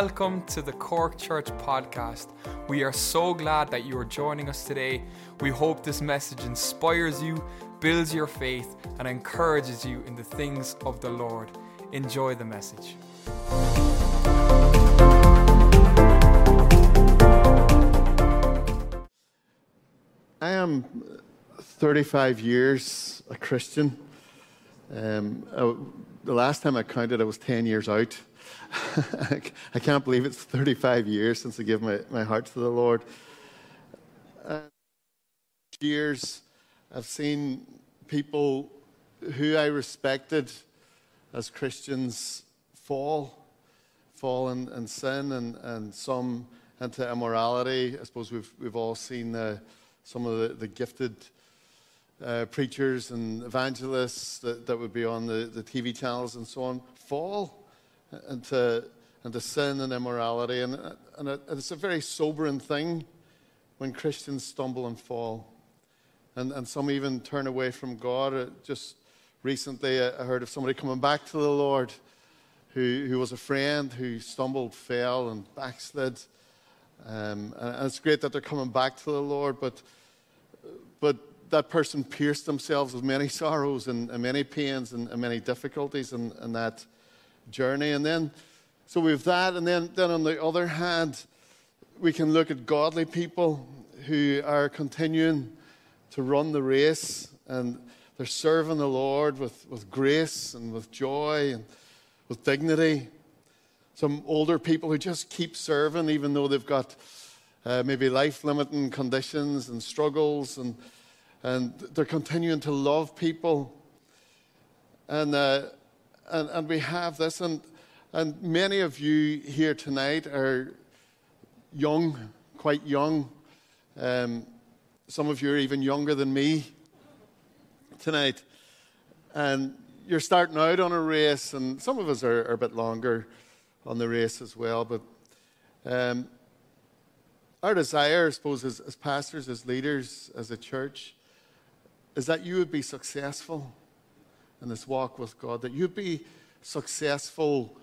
welcome to the Cork Church podcast. We are so glad that you are joining us today. We hope this message inspires you, builds your faith, and encourages you in the things of the Lord. Enjoy the message. I am 35 years a Christian. Um, the last time I counted, I was 10 years out. I can't believe it's 35 years since I gave my, my heart to the Lord. Uh, years, I've seen people who I respected as Christians fall, fall in, in sin, and, and some into immorality. I suppose we've, we've all seen uh, some of the, the gifted uh, preachers and evangelists that, that would be on the, the TV channels and so on fall into, to sin and immorality. And, and it's a very sobering thing when Christians stumble and fall. And, and some even turn away from God. Just recently, I heard of somebody coming back to the Lord who, who was a friend who stumbled, fell, and backslid. Um, and it's great that they're coming back to the Lord, but, but that person pierced themselves with many sorrows and, and many pains and, and, many difficulties and, in that journey. And then, so we have that. And then, then on the other hand, we can look at godly people who are continuing to run the race and they're serving the Lord with, with grace and with joy and with dignity. Some older people who just keep serving even though they've got uh, maybe life limiting conditions and struggles and, and they're continuing to love people. And uh, and, and we have this, and, and many of you here tonight are young, quite young. Um, some of you are even younger than me tonight. And you're starting out on a race, and some of us are, are a bit longer on the race as well. But um, our desire, I suppose, as, as pastors, as leaders, as a church, is that you would be successful in this walk with God, that you be successful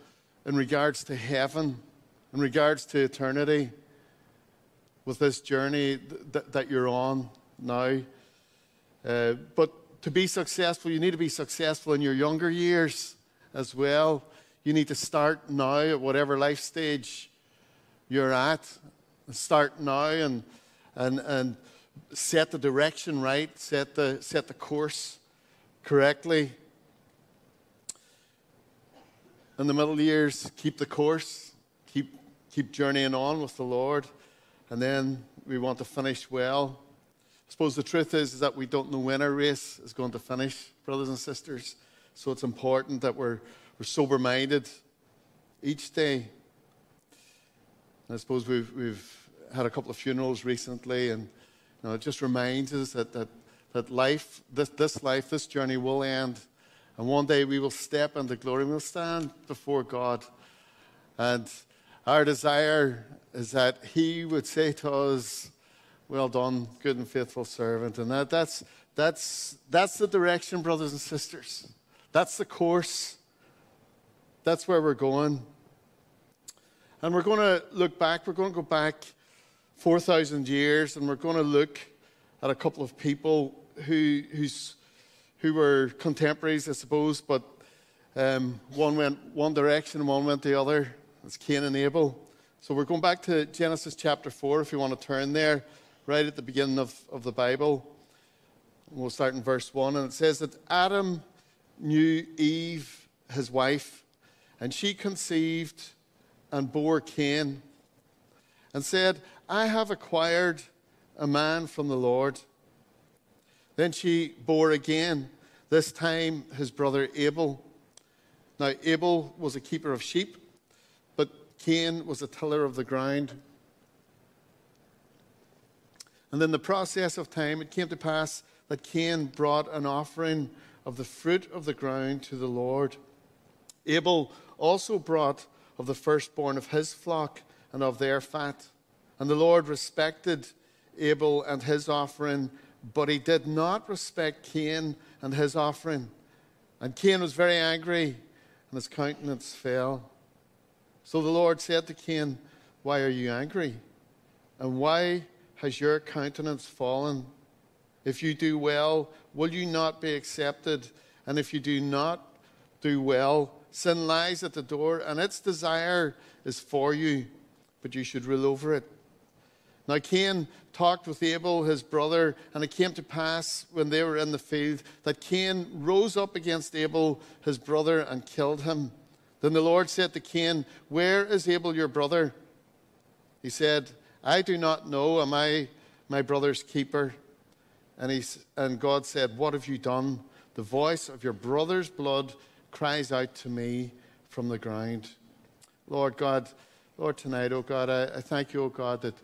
in regards to heaven, in regards to eternity, with this journey th- that you're on now. Uh, but to be successful, you need to be successful in your younger years as well. You need to start now at whatever life stage you're at. Start now and, and, and set the direction right, set the, set the course correctly in the middle years, keep the course, keep, keep journeying on with the Lord, and then we want to finish well. I suppose the truth is, is that we don't know when our race is going to finish, brothers and sisters. So it's important that we're, we're sober minded each day. And I suppose we've, we've had a couple of funerals recently, and you know, it just reminds us that, that, that life, this, this life, this journey will end. And one day we will step into glory. We'll stand before God. And our desire is that He would say to us, Well done, good and faithful servant. And that, that's, that's, that's the direction, brothers and sisters. That's the course. That's where we're going. And we're going to look back. We're going to go back 4,000 years and we're going to look at a couple of people who, whose who were contemporaries, I suppose, but um, one went one direction and one went the other. It's Cain and Abel. So we're going back to Genesis chapter 4, if you want to turn there, right at the beginning of, of the Bible. We'll start in verse 1, and it says that Adam knew Eve, his wife, and she conceived and bore Cain, and said, I have acquired a man from the Lord. Then she bore again, this time his brother Abel. Now, Abel was a keeper of sheep, but Cain was a tiller of the ground. And in the process of time, it came to pass that Cain brought an offering of the fruit of the ground to the Lord. Abel also brought of the firstborn of his flock and of their fat. And the Lord respected Abel and his offering but he did not respect Cain and his offering. And Cain was very angry, and his countenance fell. So the Lord said to Cain, Why are you angry? And why has your countenance fallen? If you do well, will you not be accepted? And if you do not do well, sin lies at the door, and its desire is for you, but you should rule over it. Now, Cain talked with Abel, his brother, and it came to pass when they were in the field that Cain rose up against Abel, his brother, and killed him. Then the Lord said to Cain, Where is Abel your brother? He said, I do not know. Am I my brother's keeper? And, he, and God said, What have you done? The voice of your brother's blood cries out to me from the ground. Lord God, Lord, tonight, oh God, I, I thank you, oh God, that,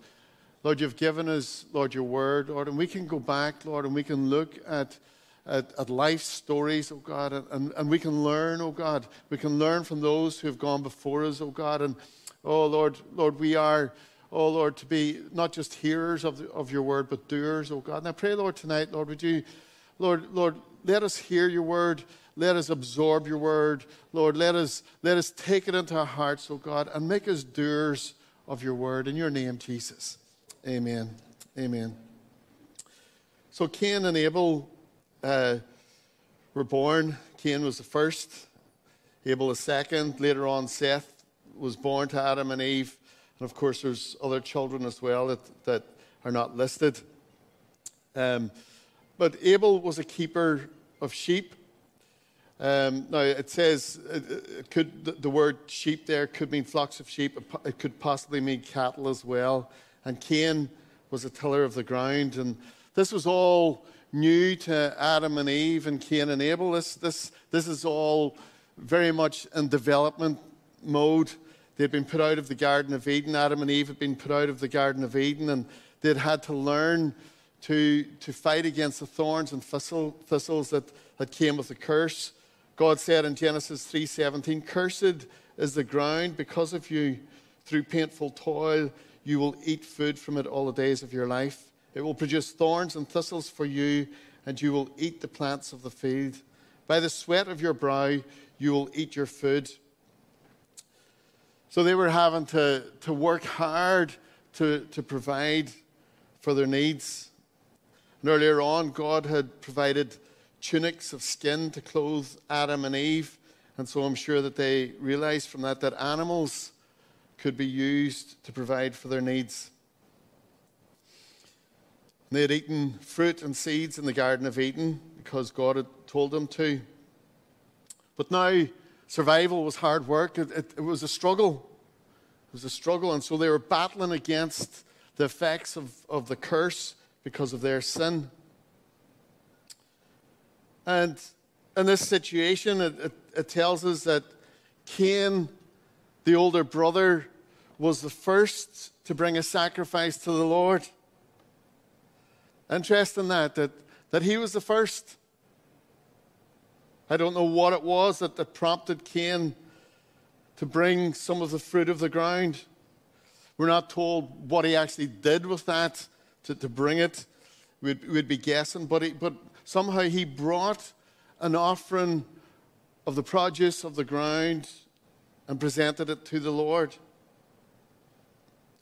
Lord, you've given us, Lord, your word, Lord, and we can go back, Lord, and we can look at, at, at life stories, oh God, and, and we can learn, oh God. We can learn from those who have gone before us, oh God. And, oh Lord, Lord, we are, oh Lord, to be not just hearers of, the, of your word, but doers, oh God. And I pray, Lord, tonight, Lord, would you, Lord, Lord, let us hear your word. Let us absorb your word. Lord, let us, let us take it into our hearts, oh God, and make us doers of your word. In your name, Jesus. Amen. Amen. So Cain and Abel uh, were born. Cain was the first, Abel the second. Later on, Seth was born to Adam and Eve. And of course, there's other children as well that, that are not listed. Um, but Abel was a keeper of sheep. Um, now, it says it, it could, the, the, word sheep there could mean flocks of sheep. It could possibly mean cattle as well. And Cain was a tiller of the ground. And this was all new to Adam and Eve and Cain and Abel. This, this, this is all very much in development mode. They'd been put out of the Garden of Eden. Adam and Eve had been put out of the Garden of Eden, and they'd had to learn to, to fight against the thorns and thistle, thistles that, that came with the curse. God said in Genesis 3:17, "Cursed is the ground because of you. Through painful toil, you will eat food from it all the days of your life. It will produce thorns and thistles for you, and you will eat the plants of the field. By the sweat of your brow, you will eat your food." So they were having to, to work hard to, to provide for their needs. And earlier on, God had provided tunics of skin to clothe Adam and Eve. And so I'm sure that they realized from that that animals could be used to provide for their needs. They had eaten fruit and seeds in the Garden of Eden because God had told them to. But now, survival was hard work. It, it, it, was a struggle. It was a struggle. And so they were battling against the effects of, of the curse because of their sin. And in this situation, it, it, it tells us that Cain, the older brother, was the first to bring a sacrifice to the Lord. Interesting that, that, that he was the first. I don't know what it was that, that prompted Cain to bring some of the fruit of the ground. We're not told what he actually did with that to, to bring it. We'd, we'd be guessing, but, he, but somehow he brought an offering of the produce of the ground and presented it to the Lord.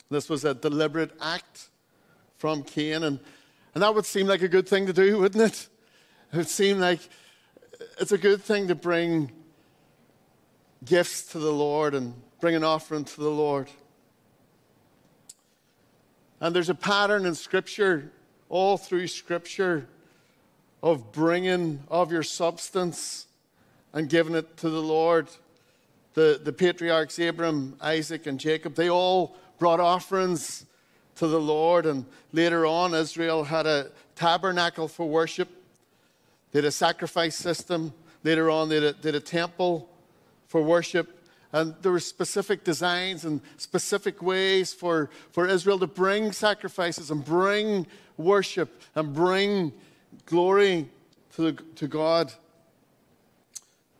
This was a deliberate act from Cain, and, and that would seem like a good thing to do, wouldn't it? It would seem like it's a good thing to bring gifts to the Lord and bring an offering to the Lord. And there's a pattern in Scripture all through Scripture of bringing of your substance and giving it to the Lord. The, the patriarchs, Abram, Isaac, and Jacob, they all brought offerings to the Lord. And later on, Israel had a tabernacle for worship, they had a sacrifice system. Later on, they did a, a temple for worship. And there were specific designs and specific ways for, for Israel to bring sacrifices and bring worship and bring glory to, to God.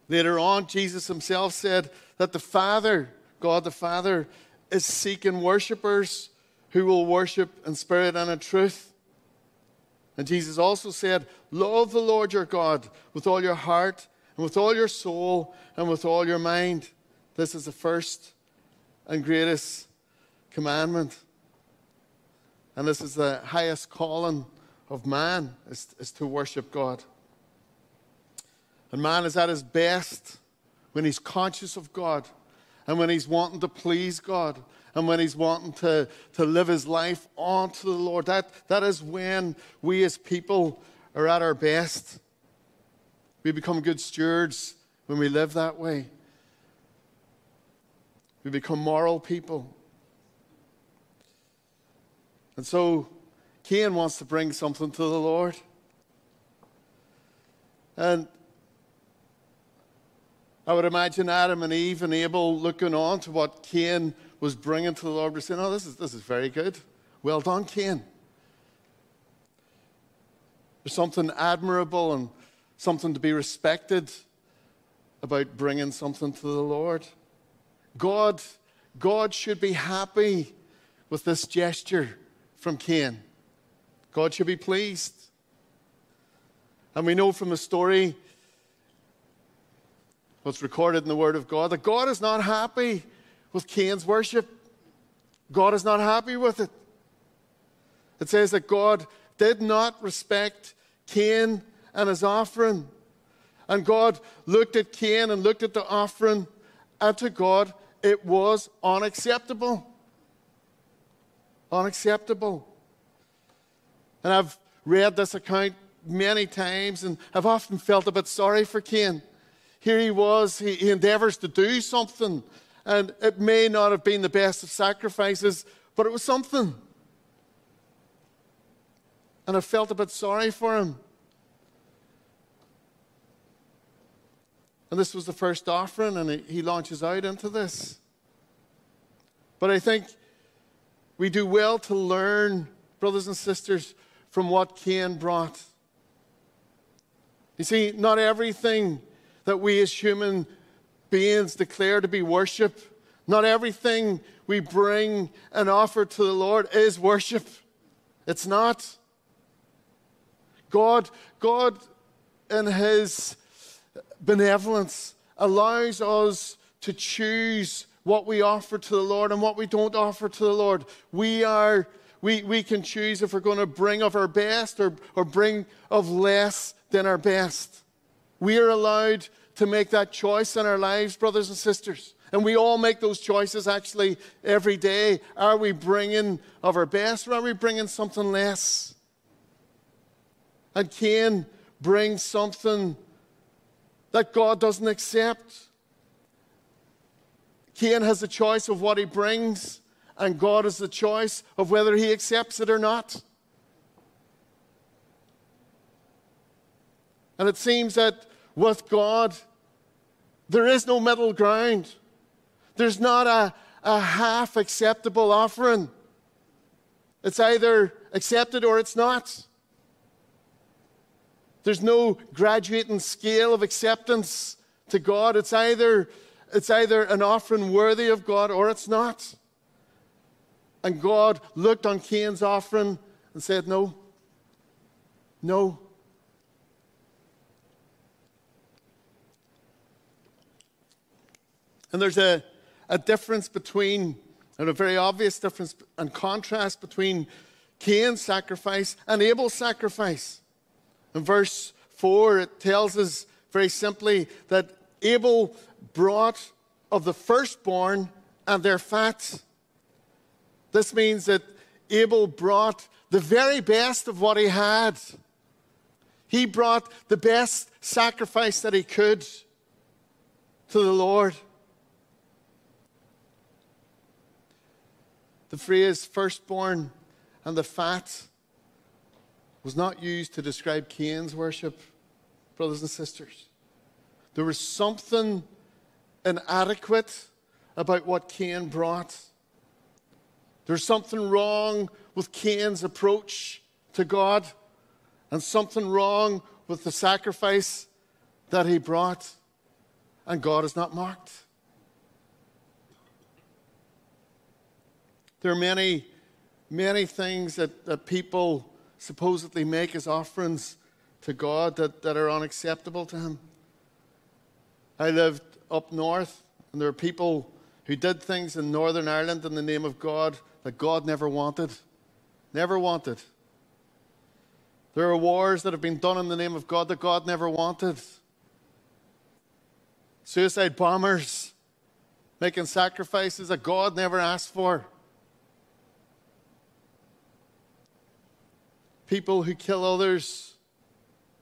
Later on, Jesus himself said that the Father, God the Father, is seeking worshippers who will worship in spirit and in truth. And Jesus also said, Love the Lord your God with all your heart and with all your soul and with all your mind. This is the first and greatest commandment. And this is the highest calling of man is, is to worship God. And man is at his best when he's conscious of God and when he's wanting to please God and when he's wanting to, to live his life onto the Lord. That, that is when we as people are at our best. We become good stewards when we live that way. We become moral people. And so Cain wants to bring something to the Lord. And I would imagine Adam and Eve and Abel looking on to what Cain was bringing to the Lord, saying, Oh, this is, this is very good. Well done, Cain. There's something admirable and something to be respected about bringing something to the Lord. God, God should be happy with this gesture from Cain. God should be pleased. And we know from the story, what's recorded in the Word of God, that God is not happy with Cain's worship. God is not happy with it. It says that God did not respect Cain and his offering. And God looked at Cain and looked at the offering, and to God it was unacceptable unacceptable. And I've read this account many times and I've often felt a bit sorry for Cain. Here he was, he, he endeavors to do something, and it may not have been the best of sacrifices, but it was something. And I felt a bit sorry for him. And this was the first offering, and he launches out into this. But I think we do well to learn, brothers and sisters, from what Cain brought. You see, not everything that we as human beings declare to be worship, not everything we bring and offer to the Lord is worship. It's not. God, God in His benevolence allows us to choose what we offer to the Lord and what we don't offer to the Lord. We are we, we can choose if we're going to bring of our best or, or bring of less than our best. We are allowed to make that choice in our lives, brothers and sisters. And we all make those choices actually every day. Are we bringing of our best or are we bringing something less? And Cain brings something that God doesn't accept. Cain has the choice of what he brings, and God has the choice of whether he accepts it or not. And it seems that with God, there is no middle ground. There's not a, a half acceptable offering. It's either accepted or it's not. There's no graduating scale of acceptance to God. It's either it's either an offering worthy of God or it's not. And God looked on Cain's offering and said, No, no. And there's a, a difference between, and a very obvious difference and contrast between Cain's sacrifice and Abel's sacrifice. In verse 4, it tells us very simply that Abel brought of the firstborn and their fat. This means that Abel brought the very best of what he had. He brought the best sacrifice that he could to the Lord. The phrase firstborn and the fat was not used to describe Cain's worship, brothers and sisters. There was something inadequate about what Cain brought. There's something wrong with Cain's approach to God, and something wrong with the sacrifice that he brought, and God is not mocked. There are many, many things that, that people supposedly make as offerings to God that, that are unacceptable to Him. I lived up north, and there are people who did things in Northern Ireland in the name of God that God never wanted. Never wanted. There are wars that have been done in the name of God that God never wanted. Suicide bombers making sacrifices that God never asked for. People who kill others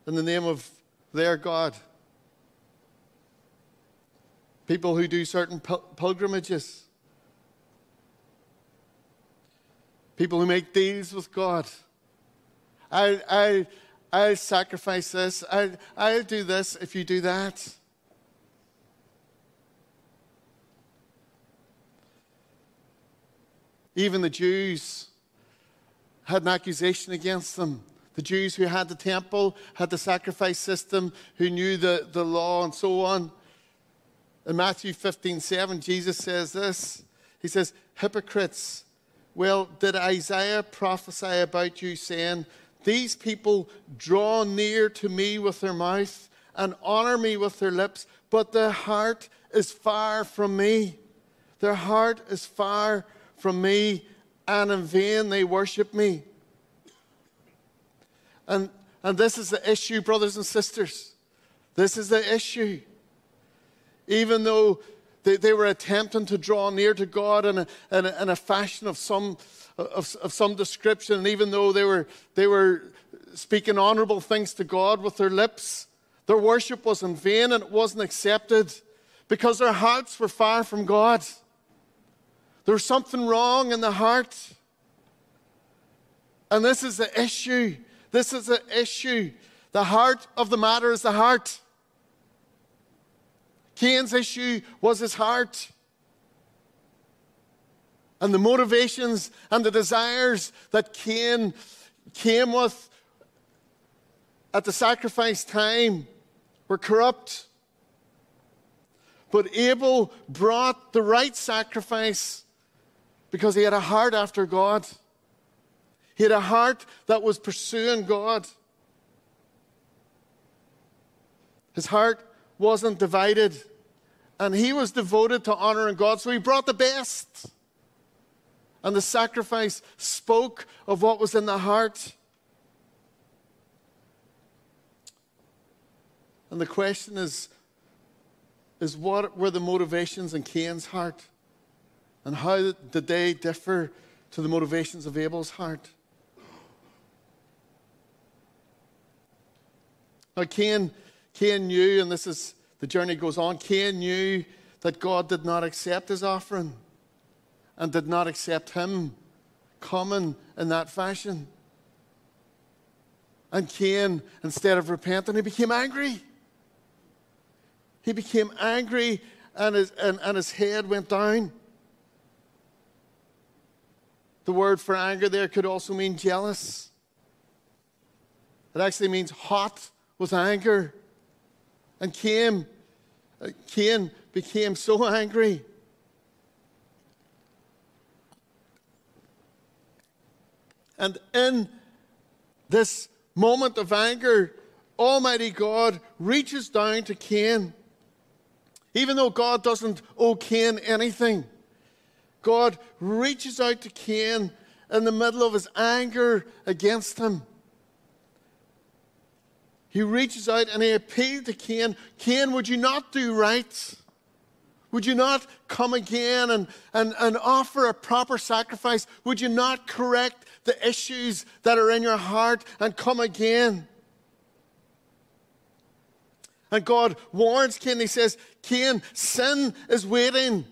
in the name of their God. People who do certain pilgrimages. People who make deals with God. I, I, I'll sacrifice this. I, I'll do this if you do that. Even the Jews had an accusation against them. The Jews who had the temple, had the sacrifice system, who knew the, the law and so on. In Matthew 15 7, Jesus says this He says, Hypocrites, well, did Isaiah prophesy about you, saying, These people draw near to me with their mouth and honor me with their lips, but their heart is far from me. Their heart is far from me, and in vain they worship me. And, and this is the issue, brothers and sisters. This is the issue. Even though they, they were attempting to draw near to God in a, in a, in a fashion of some, of, of some description, and even though they were, they were speaking honorable things to God with their lips, their worship was in vain and it wasn't accepted because their hearts were far from God. There was something wrong in the heart. And this is the issue. This is the issue. The heart of the matter is the heart. Cain's issue was his heart. And the motivations and the desires that Cain came with at the sacrifice time were corrupt. But Abel brought the right sacrifice because he had a heart after God. He had a heart that was pursuing God. His heart wasn't divided, and he was devoted to honoring God, so he brought the best. And the sacrifice spoke of what was in the heart. And the question is, is what were the motivations in Cain's heart? And how did they differ to the motivations of Abel's heart? Now, Cain, Cain knew, and this is the journey goes on, Cain knew that God did not accept his offering and did not accept him coming in that fashion. And Cain, instead of repenting, he became angry. He became angry and his, and, and his head went down. The word for anger there could also mean jealous. It actually means hot with anger. And Cain, uh, Cain became so angry. And in this moment of anger, Almighty God reaches down to Cain. Even though God doesn't owe Cain anything, God reaches out to Cain in the middle of his anger against him. He reaches out and he appealed to Cain Cain, would you not do right? Would you not come again and, and, and offer a proper sacrifice? Would you not correct the issues that are in your heart and come again? And God warns Cain. He says, Cain, sin is waiting.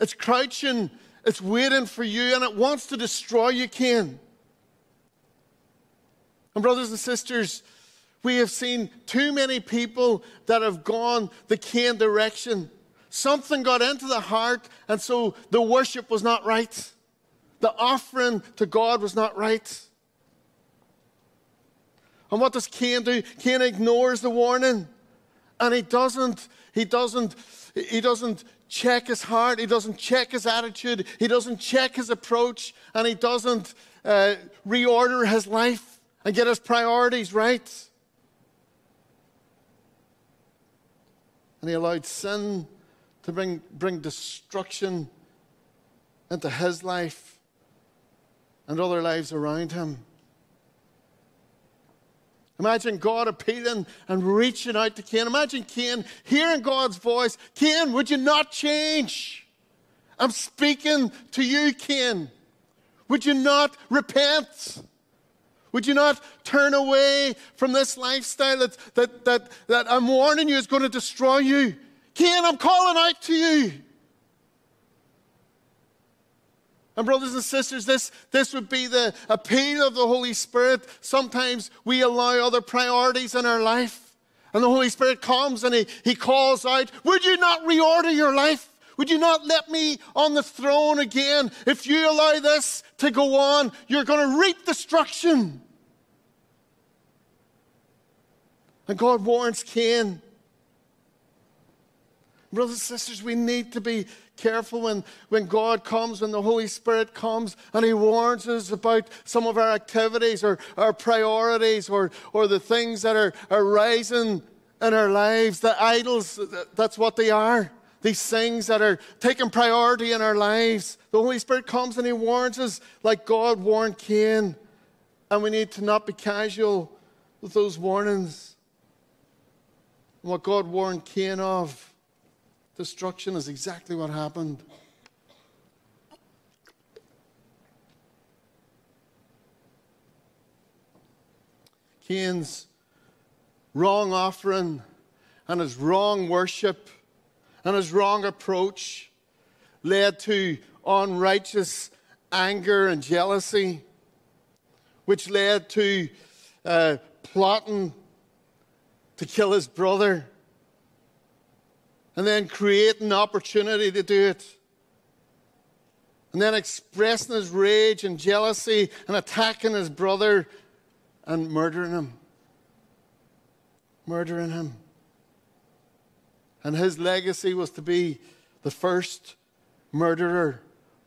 It's crouching it's waiting for you and it wants to destroy you, Cain. And, brothers and sisters, we have seen too many people that have gone the Cain direction. Something got into the heart, and so the worship was not right. The offering to God was not right. And what does Cain do? Cain ignores the warning. And he doesn't, he doesn't, he doesn't check his heart, he doesn't check his attitude, he doesn't check his approach, and he doesn't uh, reorder his life and get his priorities right. And he allowed sin to bring, bring destruction into his life and other lives around him. Imagine God appealing and reaching out to Cain. Imagine Cain hearing God's voice. Cain, would you not change? I'm speaking to you, Cain. Would you not repent? Would you not turn away from this lifestyle that, that, that, that I'm warning you is going to destroy you? Cain, I'm calling out to you. And, brothers and sisters, this, this would be the appeal of the Holy Spirit. Sometimes we allow other priorities in our life, and the Holy Spirit comes and He, he calls out, Would you not reorder your life? Would you not let me on the throne again? If you allow this to go on, you're going to reap destruction. And God warns Cain. Brothers and sisters, we need to be careful when, when God comes, when the Holy Spirit comes, and He warns us about some of our activities or our priorities or, or the things that are, are rising in our lives. The idols, that's what they are these things that are taking priority in our lives. The Holy Spirit comes and He warns us like God warned Cain. And we need to not be casual with those warnings. What God warned Cain of, destruction, is exactly what happened. Cain's wrong offering and his wrong worship and his wrong approach led to unrighteous anger and jealousy, which led to uh, plotting to kill his brother, and then creating an opportunity to do it. And then expressing his rage and jealousy and attacking his brother and murdering him. Murdering him. And his legacy was to be the first murderer.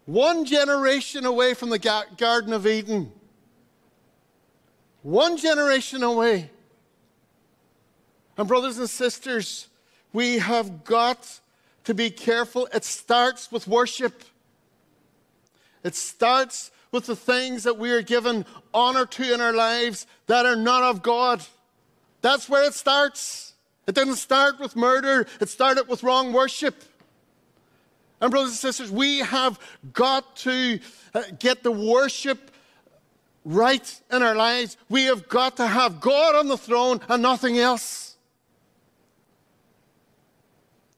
One generation away from the Garden of Eden. One generation away. And, brothers and sisters, we have got to be careful. It starts with worship, it starts with the things that we are given honor to in our lives that are not of God. That's where it starts. It didn't start with murder, it started with wrong worship. And, brothers and sisters, we have got to uh, get the worship right in our lives. We have got to have God on the throne and nothing else.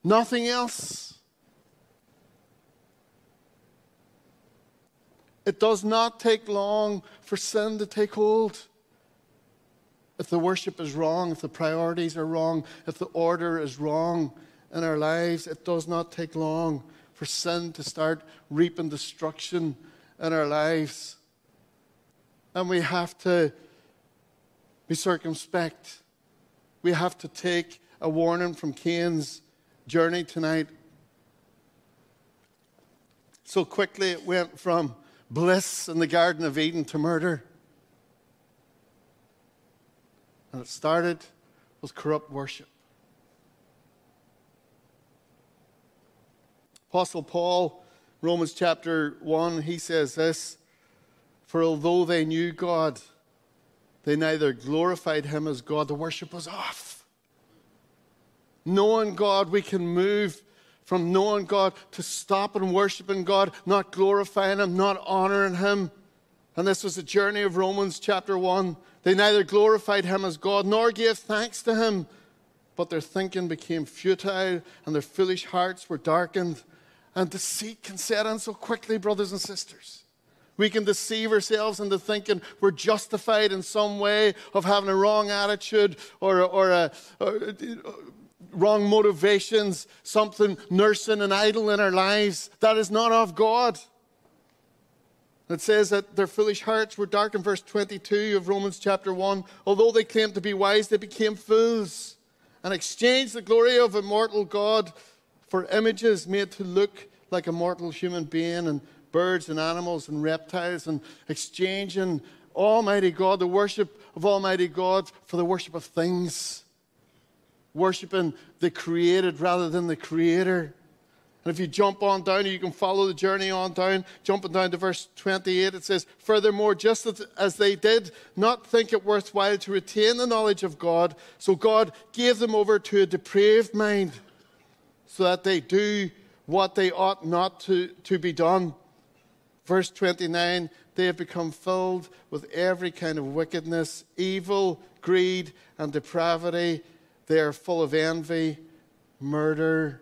Nothing else. It does not take long for sin to take hold. If the worship is wrong, if the priorities are wrong, if the order is wrong in our lives, it does not take long for sin to start reaping destruction in our lives. And we have to be circumspect. We have to take a warning from Cain's journey tonight. So quickly it went from bliss in the Garden of Eden to murder. And it started with corrupt worship. Apostle Paul, Romans chapter 1, he says this For although they knew God, they neither glorified him as God, the worship was off. Knowing God, we can move from knowing God to stop and worshiping God, not glorifying Him, not honoring Him. And this was the journey of Romans chapter 1. They neither glorified him as God nor gave thanks to him, but their thinking became futile and their foolish hearts were darkened. And deceit can set in so quickly, brothers and sisters. We can deceive ourselves into thinking we're justified in some way of having a wrong attitude or, or, a, or wrong motivations, something nursing an idol in our lives. That is not of God. It says that their foolish hearts were dark in verse 22 of Romans chapter 1. Although they claimed to be wise, they became fools and exchanged the glory of immortal God for images made to look like a mortal human being and birds and animals and reptiles and exchanging Almighty God, the worship of Almighty God, for the worship of things. Worshipping the created rather than the creator. And if you jump on down, you can follow the journey on down. Jumping down to verse 28, it says, Furthermore, just as they did not think it worthwhile to retain the knowledge of God, so God gave them over to a depraved mind, so that they do what they ought not to, to be done. Verse 29 they have become filled with every kind of wickedness, evil, greed, and depravity. They are full of envy, murder,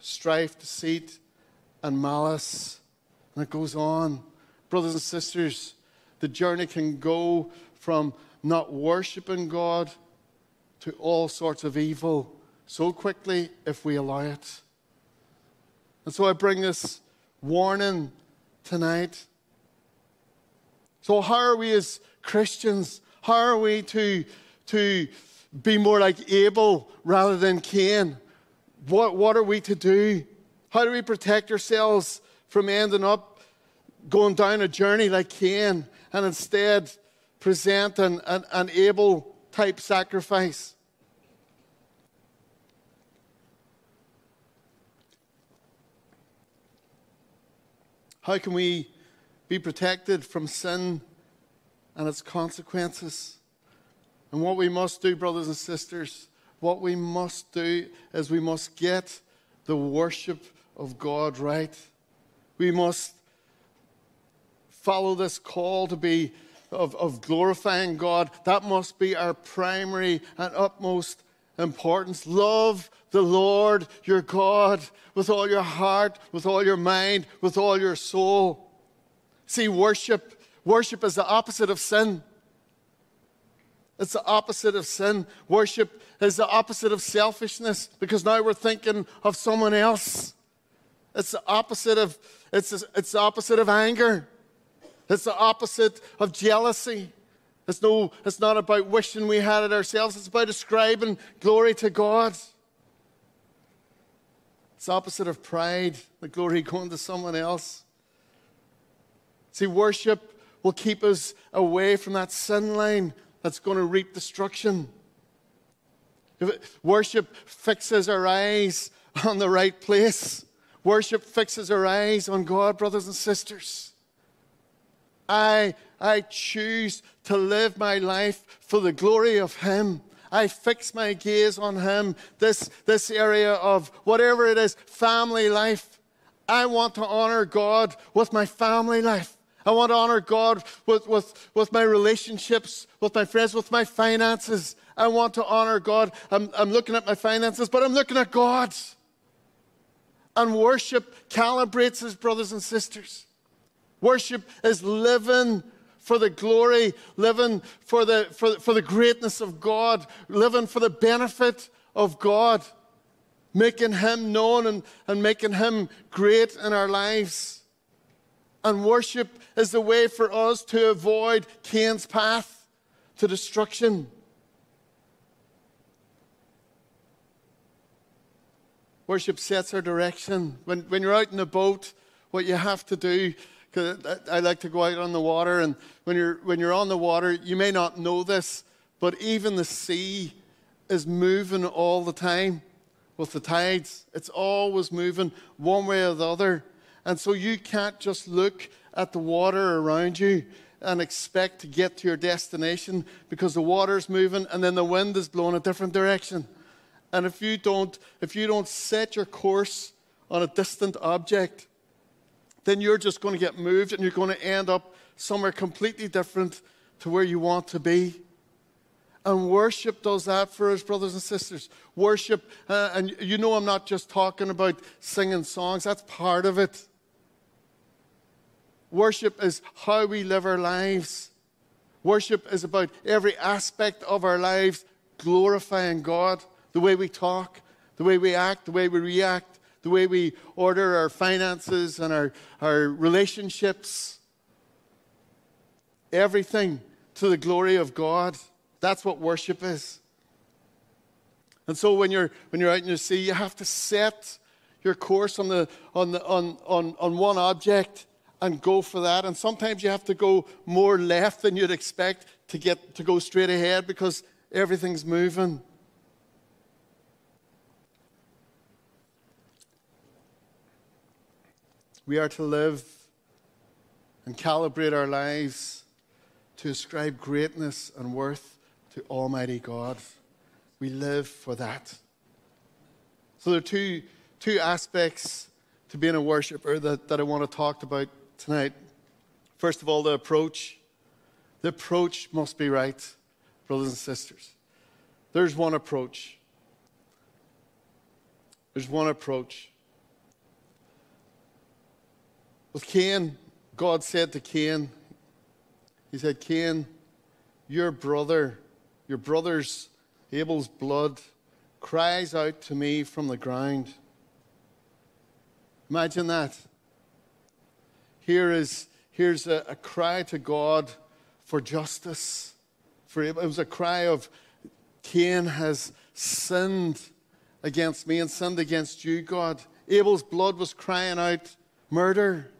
strife, deceit, and malice. And it goes on. Brothers and sisters, the journey can go from not worshiping God to all sorts of evil so quickly if we allow it. And so I bring this warning tonight. So, how are we as Christians? How are we to, to be more like Abel rather than Cain? What, what are we to do? How do we protect ourselves from ending up going down a journey like Cain and instead present an, an, an Abel type sacrifice? How can we be protected from sin and its consequences? And what we must do, brothers and sisters, what we must do is we must get the worship of God right. We must follow this call to be of, of glorifying God. That must be our primary and utmost importance. Love the Lord your God with all your heart, with all your mind, with all your soul. See, worship, worship is the opposite of sin. It's the opposite of sin. Worship is the opposite of selfishness because now we're thinking of someone else. It's the opposite of it's, it's the opposite of anger. It's the opposite of jealousy. It's, no, it's not about wishing we had it ourselves. It's about ascribing glory to God. It's the opposite of pride, the glory going to someone else. See, worship will keep us away from that sin line that's going to reap destruction. Worship fixes our eyes on the right place. Worship fixes our eyes on God, brothers and sisters. I, I choose to live my life for the glory of Him. I fix my gaze on Him. This, this area of whatever it is, family life. I want to honor God with my family life. I want to honor God with, with, with my relationships, with my friends, with my finances. I want to honor God. I'm, I'm looking at my finances, but I'm looking at God. And worship calibrates his brothers and sisters. Worship is living for the glory, living for the, for, for the greatness of God, living for the benefit of God, making Him known and, and making Him great in our lives. And worship is the way for us to avoid Cain's path to destruction. Worship sets our direction. When, when you're out in a boat, what you have to do, because I like to go out on the water, and when you're, when you're on the water, you may not know this, but even the sea is moving all the time with the tides. It's always moving one way or the other. And so you can't just look at the water around you and expect to get to your destination because the water's moving and then the wind is blowing a different direction. And if you don't, if you don't set your course on a distant object, then you're just going to get moved and you're going to end up somewhere completely different to where you want to be. And worship does that for us, brothers and sisters. Worship, uh, and you know, I'm not just talking about singing songs, that's part of it. Worship is how we live our lives. Worship is about every aspect of our lives glorifying God, the way we talk, the way we act, the way we react, the way we order our finances and our, our relationships. Everything to the glory of God. That's what worship is. And so when you're, when you're out in the sea, you have to set your course on, the, on, the, on, on, on one object and go for that. And sometimes you have to go more left than you'd expect to get to go straight ahead because everything's moving. we are to live and calibrate our lives to ascribe greatness and worth to Almighty God. We live for that. So there are two, two aspects to being a worshiper that, that I want to talk about tonight. First of all, the approach. The approach must be right, brothers and sisters. There's one approach. There's one approach. With Cain, God said to Cain, He said, Cain, your brother, your brother's Abel's blood cries out to me from the ground. Imagine that. Here is, here's a, a cry to God for justice. For it was a cry of Cain has sinned against me and sinned against you, God. Abel's blood was crying out murder,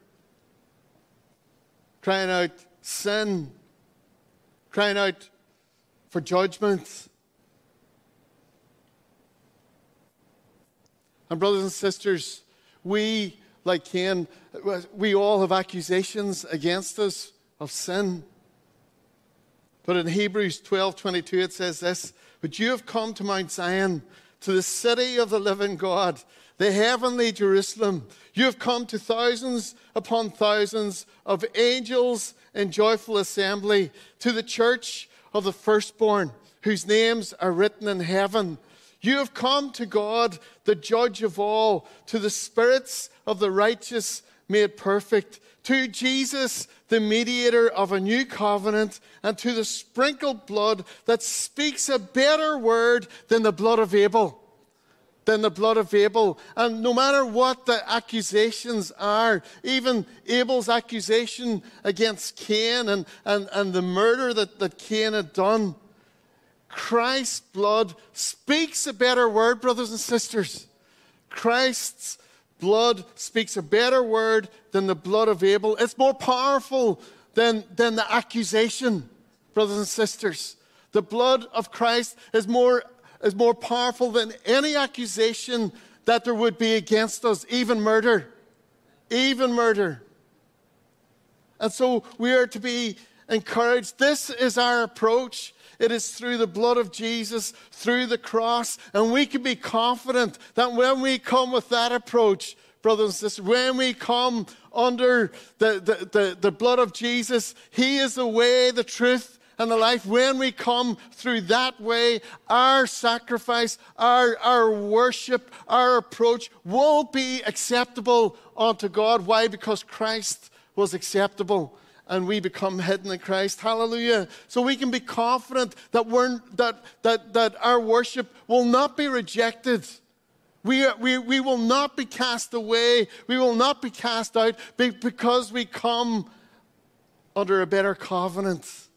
crying out sin, crying out for judgment. And, brothers and sisters, we, like Cain, we all have accusations against us of sin. But in Hebrews 12 22, it says this But you have come to Mount Zion, to the city of the living God, the heavenly Jerusalem. You have come to thousands upon thousands of angels in joyful assembly, to the church of the firstborn, whose names are written in heaven. You have come to God, the judge of all, to the spirits of the righteous made perfect, to Jesus, the mediator of a new covenant, and to the sprinkled blood that speaks a better word than the blood of Abel. Than the blood of Abel. And no matter what the accusations are, even Abel's accusation against Cain and, and, and the murder that, that Cain had done, Christ's blood speaks a better word, brothers and sisters. Christ's blood speaks a better word than the blood of Abel. It's more powerful than, than the accusation, brothers and sisters. The blood of Christ is more, is more powerful than any accusation that there would be against us, even murder. Even murder. And so we are to be encouraged. This is our approach. It is through the blood of Jesus, through the cross, and we can be confident that when we come with that approach, brothers and sisters, when we come under the, the, the, the blood of Jesus, He is the way, the truth, and the life. When we come through that way, our sacrifice, our, our worship, our approach won't be acceptable unto God. Why? Because Christ was acceptable and we become hidden in Christ. Hallelujah. So we can be confident that, we're, that, that, that our worship will not be rejected. We, we, we will not be cast away. We will not be cast out because we come under a better covenant,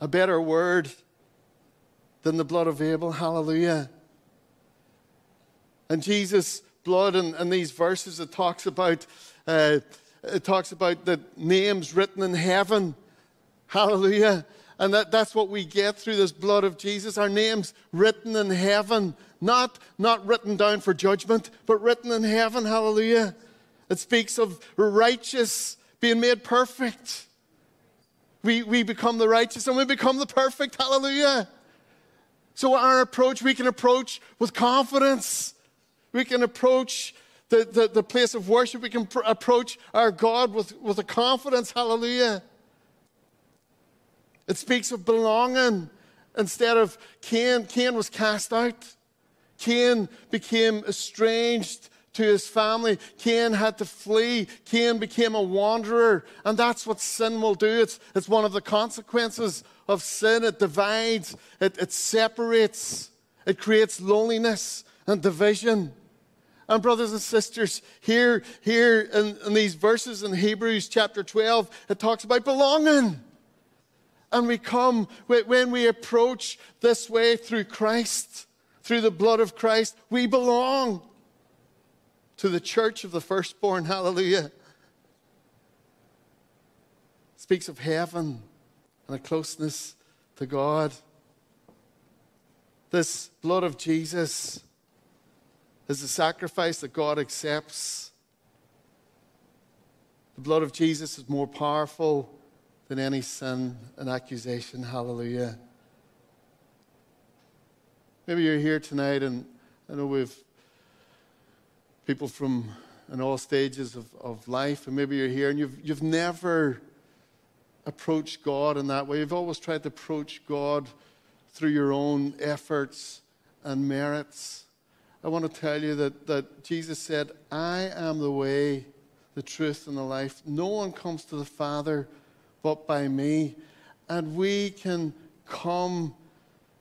a better word than the blood of Abel. Hallelujah. And Jesus' blood in, in these verses, it talks about. Uh, it talks about the names written in heaven. Hallelujah. And that, that's what we get through this blood of Jesus. Our names written in heaven, not, not written down for judgment, but written in heaven. Hallelujah. It speaks of righteous being made perfect. We, we become the righteous and we become the perfect. Hallelujah. So, our approach, we can approach with confidence. We can approach the, the, the place of worship. We can pr- approach our God with, with a confidence. Hallelujah. It speaks of belonging instead of Cain. Cain was cast out. Cain became estranged to his family. Cain had to flee. Cain became a wanderer. And that's what sin will do. It's, it's one of the consequences of sin. It divides, it, it separates, it creates loneliness and division. And brothers and sisters, here, here in, in these verses in Hebrews chapter 12, it talks about belonging. And we come, when we approach this way through Christ, through the blood of Christ, we belong to the church of the firstborn. Hallelujah. speaks of heaven and a closeness to God. This blood of Jesus is a sacrifice that God accepts. The blood of Jesus is more powerful than any sin and accusation. Hallelujah. Maybe you're here tonight, and I know we've people from in all stages of, of life, and maybe you're here and you've, you've never approached God in that way. You've always tried to approach God through your own efforts and merits. I want to tell you that, that Jesus said, I am the way, the truth, and the life. No one comes to the Father but by me. And we can come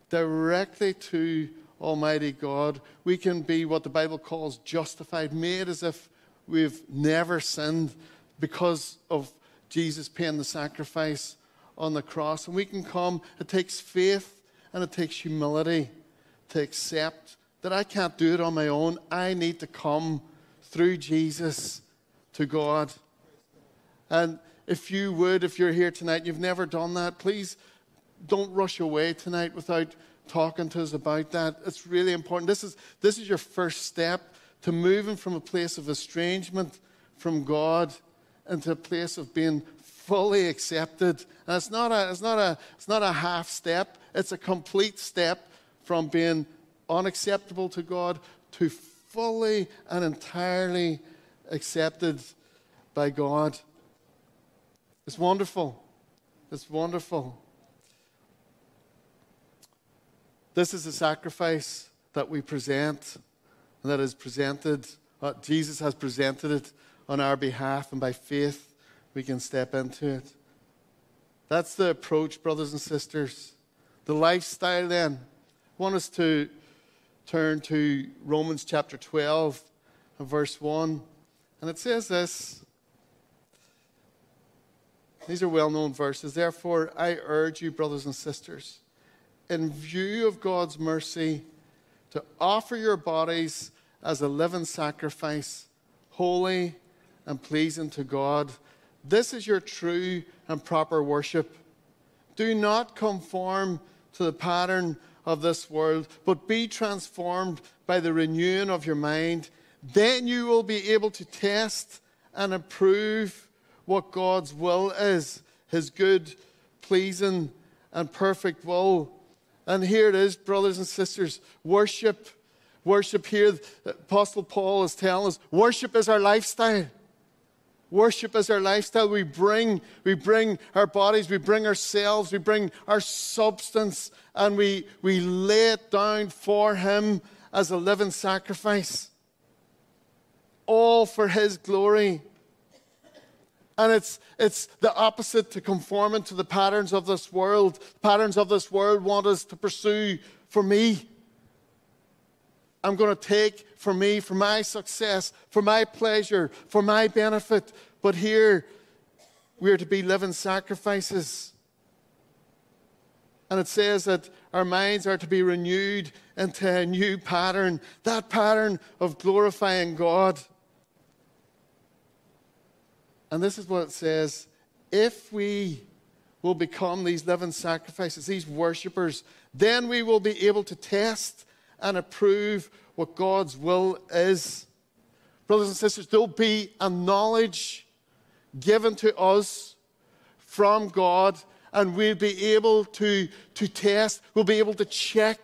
directly to Almighty God. We can be what the Bible calls justified, made as if we've never sinned because of Jesus paying the sacrifice on the cross. And we can come, it takes faith and it takes humility to accept that I can't do it on my own. I need to come through Jesus to God. And if you would, if you're here tonight, you've never done that, please don't rush away tonight without talking to us about that. It's really important. This is, this is your first step to moving from a place of estrangement from God into a place of being fully accepted. And it's not a, it's not a, it's not a half step, it's a complete step from being unacceptable to God to fully and entirely accepted by God. It's wonderful. It's wonderful. This is a sacrifice that we present and that is presented. Uh, Jesus has presented it on our behalf, and by faith we can step into it. That's the approach, brothers and sisters. The lifestyle, then. I want us to turn to Romans chapter 12 and verse 1. And it says this. These are well known verses. Therefore, I urge you, brothers and sisters, in view of God's mercy, to offer your bodies as a living sacrifice, holy and pleasing to God. This is your true and proper worship. Do not conform to the pattern of this world, but be transformed by the renewing of your mind. Then you will be able to test and approve what God's will is his good, pleasing, and perfect will. And here it is, brothers and sisters worship. Worship here, Apostle Paul is telling us worship is our lifestyle. Worship is our lifestyle. We bring, we bring our bodies, we bring ourselves, we bring our substance, and we, we lay it down for Him as a living sacrifice. All for His glory. And it's, it's the opposite to conforming to the patterns of this world. The patterns of this world want us to pursue for me. I'm going to take for me, for my success, for my pleasure, for my benefit. But here, we are to be living sacrifices. And it says that our minds are to be renewed into a new pattern, that pattern of glorifying God. And this is what it says if we will become these living sacrifices, these worshippers, then we will be able to test and approve what God's will is. Brothers and sisters, there'll be a knowledge given to us from God, and we'll be able to, to test, we'll be able to check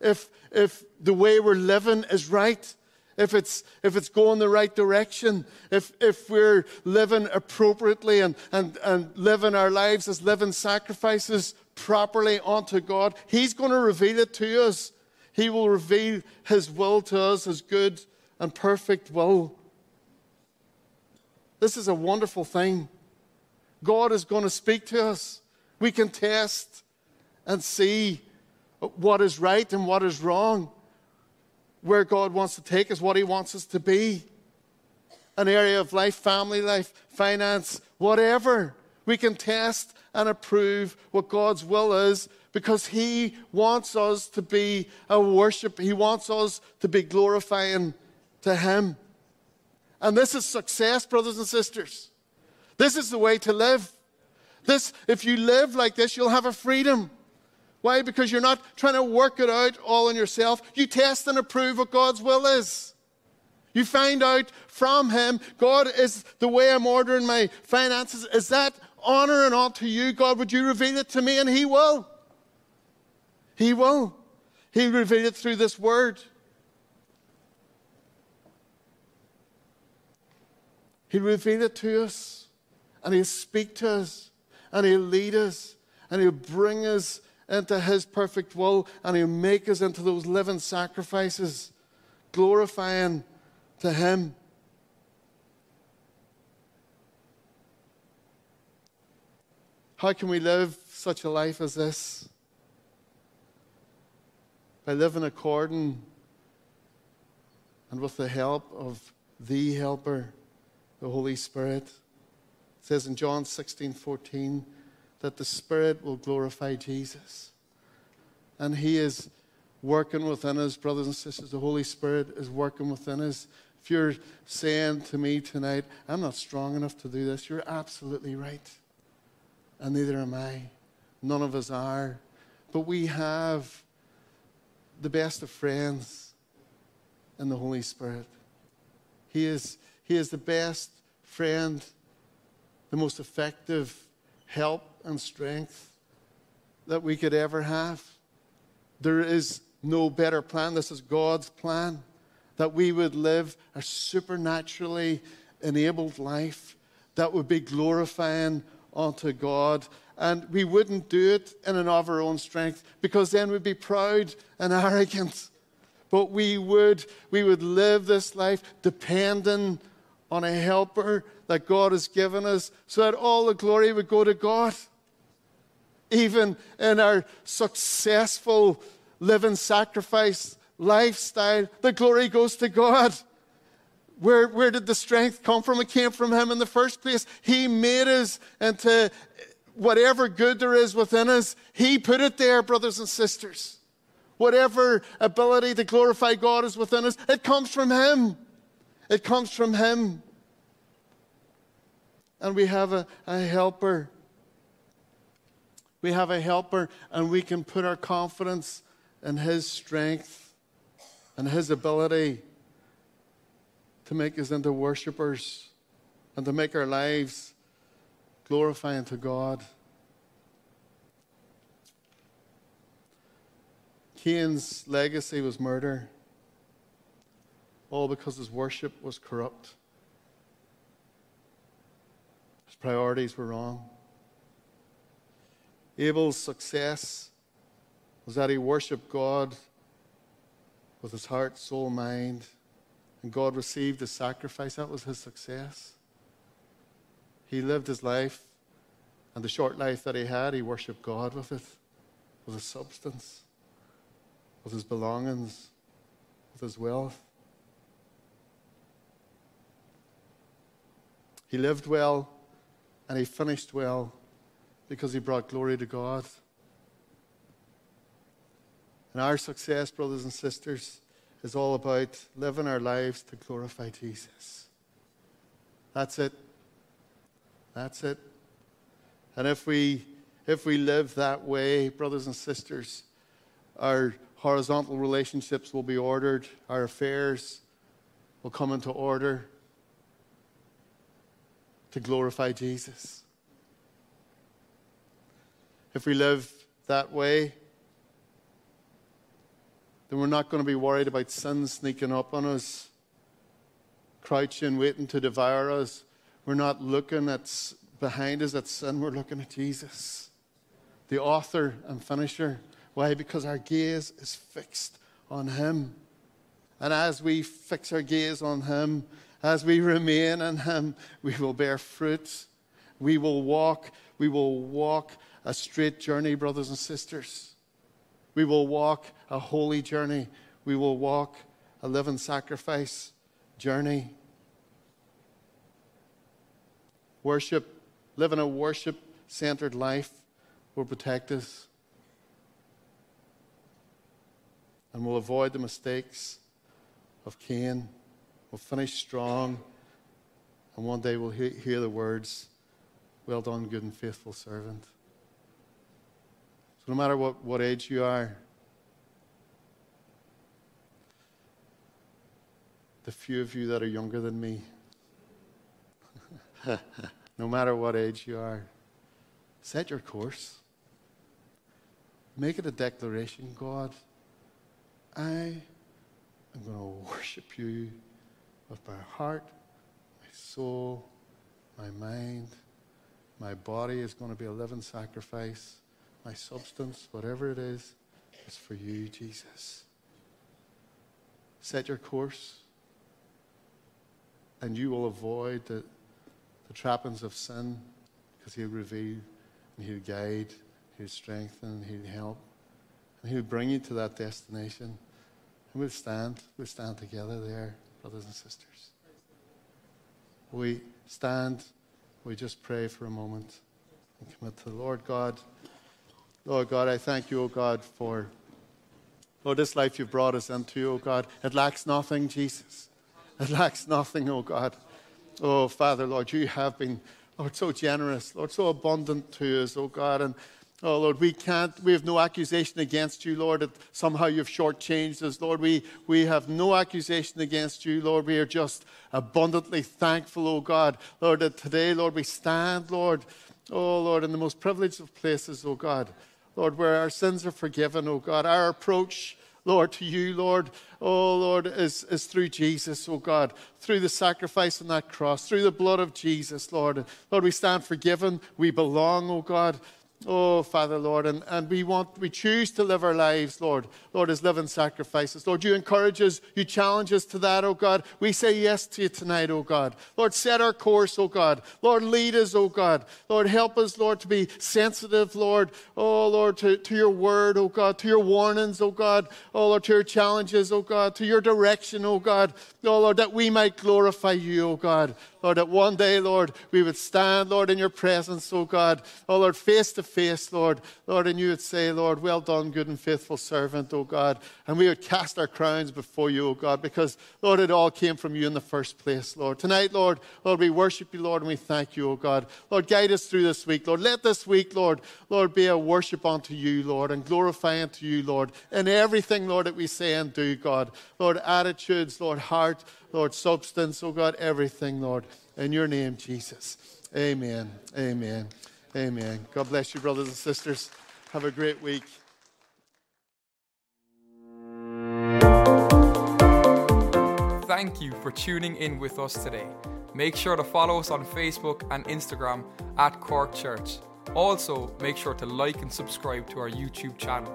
if, if the way we're living is right, if it's, if it's going the right direction, if, if we're living appropriately and, and, and living our lives as living sacrifices properly unto God. He's going to reveal it to us. He will reveal His will to us, His good and perfect will. This is a wonderful thing. God is going to speak to us. We can test and see what is right and what is wrong, where God wants to take us, what He wants us to be. An area of life, family life, finance, whatever. We can test and approve what God's will is because He wants us to be a worship. He wants us to be glorifying to Him. And this is success, brothers and sisters. This is the way to live. This, if you live like this, you'll have a freedom. Why? Because you're not trying to work it out all on yourself. You test and approve what God's will is. You find out from Him, God is the way I'm ordering my finances. Is that honor and all to you? God, would you reveal it to me? And He will. He will. He reveal it through this word. He'll reveal it to us, and He'll speak to us, and He'll lead us, and He'll bring us into His perfect will, and He'll make us into those living sacrifices, glorifying to Him. How can we live such a life as this? By in according and with the help of the Helper the Holy Spirit. It says in John 16 14 that the Spirit will glorify Jesus. And He is working within us, brothers and sisters. The Holy Spirit is working within us. If you're saying to me tonight, I'm not strong enough to do this, you're absolutely right. And neither am I. None of us are. But we have the best of friends in the Holy Spirit. He is he is the best friend, the most effective help and strength that we could ever have. There is no better plan. This is God's plan that we would live a supernaturally enabled life that would be glorifying unto God. And we wouldn't do it in and of our own strength because then we'd be proud and arrogant. But we would, we would live this life depending on a helper that God has given us so that all the glory would go to God. Even in our successful living sacrifice lifestyle, the glory goes to God. Where, where did the strength come from? It came from Him in the first place. He made us into whatever good there is within us. He put it there, brothers and sisters. Whatever ability to glorify God is within us, it comes from Him. It comes from Him. And we have a, a helper. We have a helper, and we can put our confidence in His strength and His ability to make us into worshippers and to make our lives glorifying to God. Cain's legacy was murder all because his worship was corrupt. His priorities were wrong. Abel's success was that he worshiped God with his heart, soul, mind, and God received his sacrifice. That was his success. He lived his life, and the short life that he had, he worshiped God with it, with his substance, with his belongings, with his wealth. He lived well and he finished well because he brought glory to God. And our success, brothers and sisters, is all about living our lives to glorify Jesus. That's it. That's it. And if we if we live that way, brothers and sisters, our horizontal relationships will be ordered, our affairs will come into order, to glorify Jesus. If we live that way, then we're not going to be worried about sin sneaking up on us, crouching, waiting to devour us. We're not looking at behind us at sin, we're looking at Jesus, the author and finisher. Why? Because our gaze is fixed on Him. And as we fix our gaze on Him, as we remain in Him, we will bear fruit. We will walk, we will walk a straight journey, brothers and sisters. We will walk a holy journey. We will walk a living sacrifice journey. Worship, living a worship centered life will protect us and we'll avoid the mistakes of Cain. We'll finish strong, and one day we'll he- hear the words, Well done, good and faithful servant. So, no matter what, what age you are, the few of you that are younger than me, no matter what age you are, set your course. Make it a declaration God, I am going to worship you with my heart, my soul, my mind. My body is going to be a living sacrifice. My substance, whatever it is, is for you, Jesus. Set your course, and you will avoid the, the trappings of sin because He'll reveal and He'll guide, He'll strengthen, He'll help, and He'll bring you to that destination. And we'll stand, we'll stand together there, brothers and sisters. We stand, we just pray for a moment and commit to the Lord God. Lord God, I thank you, O God, for Lord, this life you've brought us into, O God. It lacks nothing, Jesus. It lacks nothing, O God. Oh, Father, Lord, you have been, Lord, so generous, Lord, so abundant to us, oh God. And Oh, Lord, we can't, we have no accusation against you, Lord, that somehow you've shortchanged us. Lord, we, we have no accusation against you, Lord. We are just abundantly thankful, oh God. Lord, that today, Lord, we stand, Lord, oh, Lord, in the most privileged of places, oh God. Lord, where our sins are forgiven, oh God. Our approach, Lord, to you, Lord, oh Lord, is, is through Jesus, oh God, through the sacrifice on that cross, through the blood of Jesus, Lord. Lord, we stand forgiven. We belong, oh God. Oh, Father, Lord, and, and we want, we choose to live our lives, Lord, Lord, as living sacrifices. Lord, you encourage us, you challenge us to that, oh God. We say yes to you tonight, oh God. Lord, set our course, oh God. Lord, lead us, oh God. Lord, help us, Lord, to be sensitive, Lord, oh Lord, to, to your word, oh God, to your warnings, oh God, oh Lord, to your challenges, oh God, to your direction, oh God, oh Lord, that we might glorify you, oh God. Lord, that one day, Lord, we would stand, Lord, in your presence, oh God. Oh, Lord, face to face, Lord. Lord, and you would say, Lord, well done, good and faithful servant, oh God. And we would cast our crowns before you, oh God, because, Lord, it all came from you in the first place, Lord. Tonight, Lord, Lord, we worship you, Lord, and we thank you, oh God. Lord, guide us through this week, Lord. Let this week, Lord, Lord, be a worship unto you, Lord, and glorify unto you, Lord, in everything, Lord, that we say and do, God. Lord, attitudes, Lord, heart, Lord, substance, oh God, everything, Lord. In your name, Jesus. Amen. Amen. Amen. God bless you, brothers and sisters. Have a great week. Thank you for tuning in with us today. Make sure to follow us on Facebook and Instagram at Cork Church. Also, make sure to like and subscribe to our YouTube channel.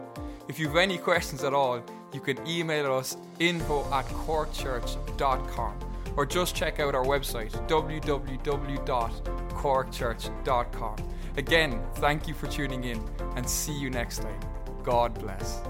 If you have any questions at all, you can email us info at corkchurch.com or just check out our website www.corkchurch.com. Again, thank you for tuning in and see you next time. God bless.